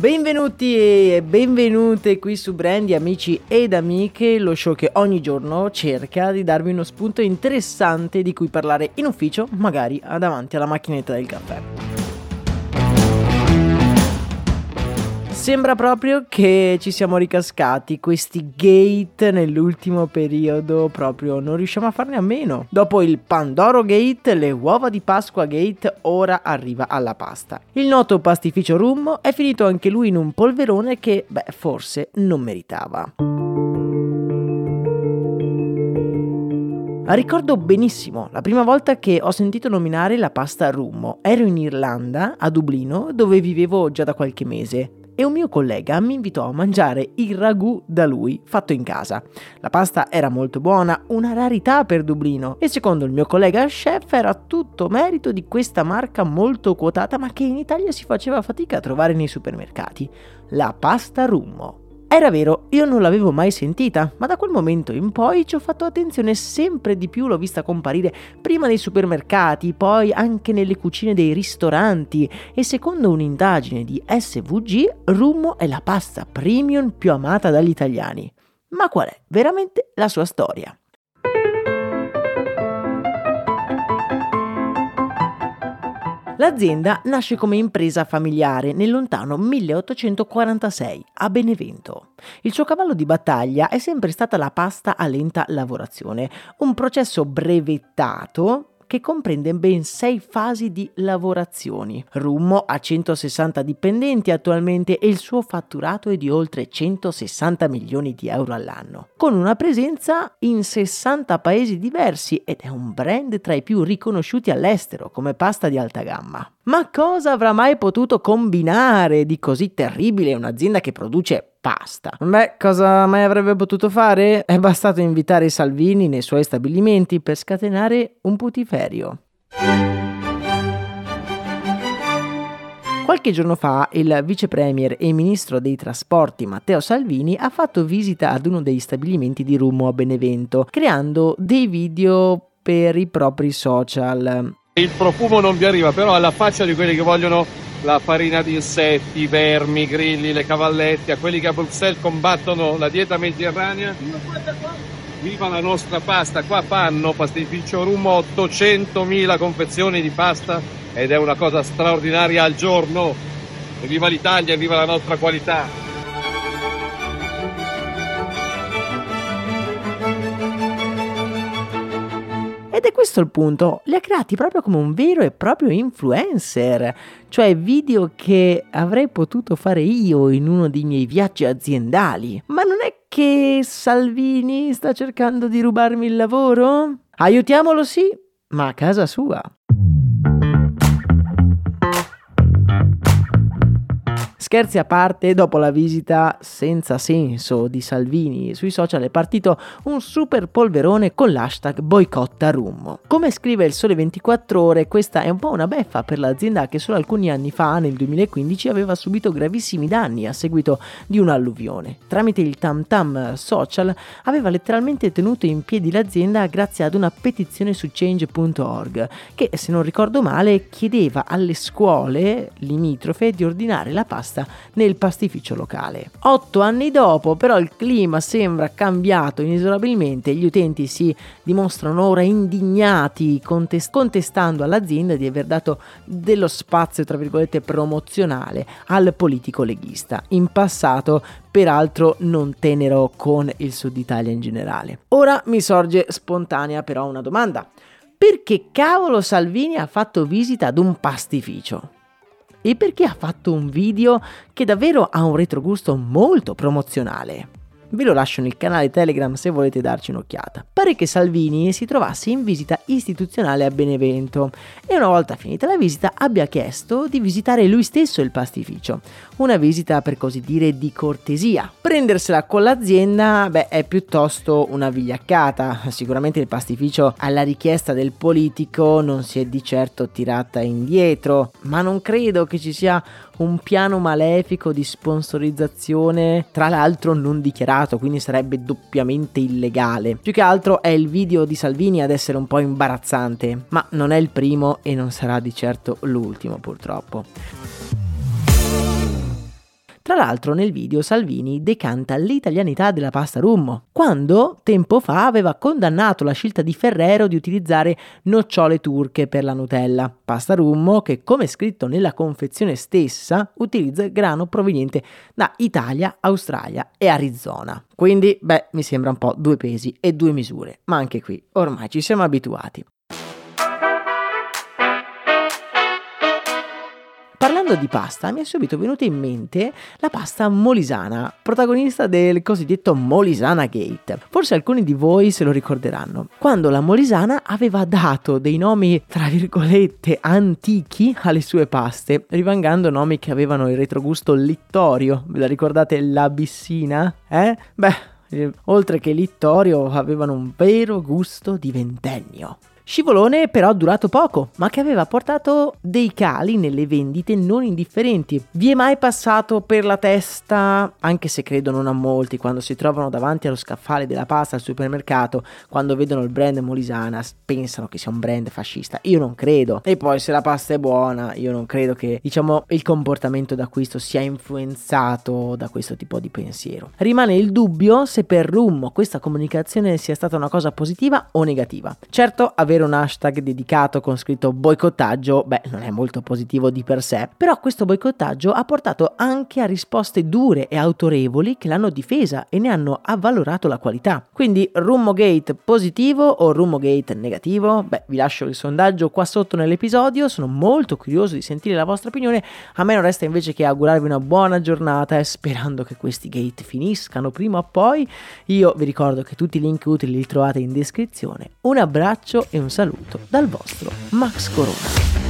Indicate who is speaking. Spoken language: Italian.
Speaker 1: Benvenuti e benvenute qui su Brandy amici ed amiche, lo show che ogni giorno cerca di darvi uno spunto interessante di cui parlare in ufficio, magari davanti alla macchinetta del caffè. Sembra proprio che ci siamo ricascati, questi gate nell'ultimo periodo proprio non riusciamo a farne a meno. Dopo il Pandoro Gate, le uova di Pasqua Gate, ora arriva alla pasta. Il noto pastificio Rummo è finito anche lui in un polverone che, beh, forse non meritava. Ricordo benissimo la prima volta che ho sentito nominare la pasta Rummo. Ero in Irlanda, a Dublino, dove vivevo già da qualche mese e un mio collega mi invitò a mangiare il ragù da lui fatto in casa. La pasta era molto buona, una rarità per Dublino e secondo il mio collega chef era tutto merito di questa marca molto quotata ma che in Italia si faceva fatica a trovare nei supermercati, la pasta Rummo. Era vero, io non l'avevo mai sentita, ma da quel momento in poi ci ho fatto attenzione sempre di più, l'ho vista comparire prima nei supermercati, poi anche nelle cucine dei ristoranti e secondo un'indagine di SVG, Rummo è la pasta premium più amata dagli italiani. Ma qual è veramente la sua storia? L'azienda nasce come impresa familiare nel lontano 1846 a Benevento. Il suo cavallo di battaglia è sempre stata la pasta a lenta lavorazione, un processo brevettato che comprende ben sei fasi di lavorazioni. Rummo ha 160 dipendenti attualmente e il suo fatturato è di oltre 160 milioni di euro all'anno, con una presenza in 60 paesi diversi ed è un brand tra i più riconosciuti all'estero come pasta di alta gamma. Ma cosa avrà mai potuto combinare di così terribile un'azienda che produce pasta. Beh, cosa mai avrebbe potuto fare? È bastato invitare Salvini nei suoi stabilimenti per scatenare un putiferio. Qualche giorno fa il vice premier e ministro dei trasporti Matteo Salvini ha fatto visita ad uno degli stabilimenti di Rumo a Benevento, creando dei video per i propri social.
Speaker 2: Il profumo non vi arriva, però alla faccia di quelli che vogliono la farina di insetti, i vermi, i grilli, le cavallette, a quelli che a Bruxelles combattono la dieta mediterranea. Viva la nostra pasta, qua fanno pastificio Rumo 800.000 confezioni di pasta ed è una cosa straordinaria al giorno. E viva l'Italia, viva la nostra qualità.
Speaker 1: Ed è questo il punto, li ha creati proprio come un vero e proprio influencer, cioè video che avrei potuto fare io in uno dei miei viaggi aziendali. Ma non è che Salvini sta cercando di rubarmi il lavoro? Aiutiamolo sì, ma a casa sua. Scherzi a parte, dopo la visita senza senso di Salvini sui social è partito un super polverone con l'hashtag boicotta Rummo. Come scrive il Sole 24 ore, questa è un po' una beffa per l'azienda che solo alcuni anni fa, nel 2015, aveva subito gravissimi danni a seguito di un'alluvione. Tramite il tam tam social aveva letteralmente tenuto in piedi l'azienda grazie ad una petizione su change.org che, se non ricordo male, chiedeva alle scuole limitrofe di ordinare la pasta nel pastificio locale. Otto anni dopo, però, il clima sembra cambiato inesorabilmente gli utenti si dimostrano ora indignati contest- contestando all'azienda di aver dato dello spazio, tra virgolette, promozionale al politico leghista. In passato, peraltro, non tenero con il Sud Italia in generale. Ora mi sorge spontanea però una domanda. Perché cavolo Salvini ha fatto visita ad un pastificio? E perché ha fatto un video che davvero ha un retrogusto molto promozionale? Ve lo lascio nel canale Telegram se volete darci un'occhiata. Pare che Salvini si trovasse in visita istituzionale a Benevento e una volta finita la visita abbia chiesto di visitare lui stesso il pastificio. Una visita per così dire di cortesia. Prendersela con l'azienda, beh, è piuttosto una vigliaccata. Sicuramente il pastificio alla richiesta del politico non si è di certo tirata indietro, ma non credo che ci sia un piano malefico di sponsorizzazione, tra l'altro non dichiarato, quindi sarebbe doppiamente illegale. Più che altro è il video di Salvini ad essere un po' imbarazzante, ma non è il primo e non sarà di certo l'ultimo purtroppo. Tra l'altro nel video Salvini decanta l'italianità della pasta rummo, quando tempo fa aveva condannato la scelta di Ferrero di utilizzare nocciole turche per la Nutella. Pasta rummo che, come scritto nella confezione stessa, utilizza grano proveniente da Italia, Australia e Arizona. Quindi, beh, mi sembra un po' due pesi e due misure, ma anche qui ormai ci siamo abituati. Parlando di pasta, mi è subito venuta in mente la pasta molisana, protagonista del cosiddetto Molisana Gate. Forse alcuni di voi se lo ricorderanno. Quando la molisana aveva dato dei nomi, tra virgolette, antichi alle sue paste, rivangando nomi che avevano il retrogusto littorio. Ve la ricordate l'abissina? Eh? Beh, eh, oltre che littorio avevano un vero gusto di ventennio. Scivolone però durato poco, ma che aveva portato dei cali nelle vendite non indifferenti. Vi è mai passato per la testa, anche se credo non a molti, quando si trovano davanti allo scaffale della pasta al supermercato, quando vedono il brand Molisana, pensano che sia un brand fascista. Io non credo. E poi se la pasta è buona, io non credo che, diciamo, il comportamento d'acquisto sia influenzato da questo tipo di pensiero. Rimane il dubbio se per Rummo questa comunicazione sia stata una cosa positiva o negativa. Certo, avere avere un hashtag dedicato con scritto boicottaggio, beh, non è molto positivo di per sé, però questo boicottaggio ha portato anche a risposte dure e autorevoli che l'hanno difesa e ne hanno avvalorato la qualità. Quindi Rummogate positivo o Rummogate negativo? Beh, vi lascio il sondaggio qua sotto nell'episodio, sono molto curioso di sentire la vostra opinione, a me non resta invece che augurarvi una buona giornata e sperando che questi gate finiscano prima o poi. Io vi ricordo che tutti i link utili li trovate in descrizione. Un abbraccio e un saluto dal vostro Max Corona.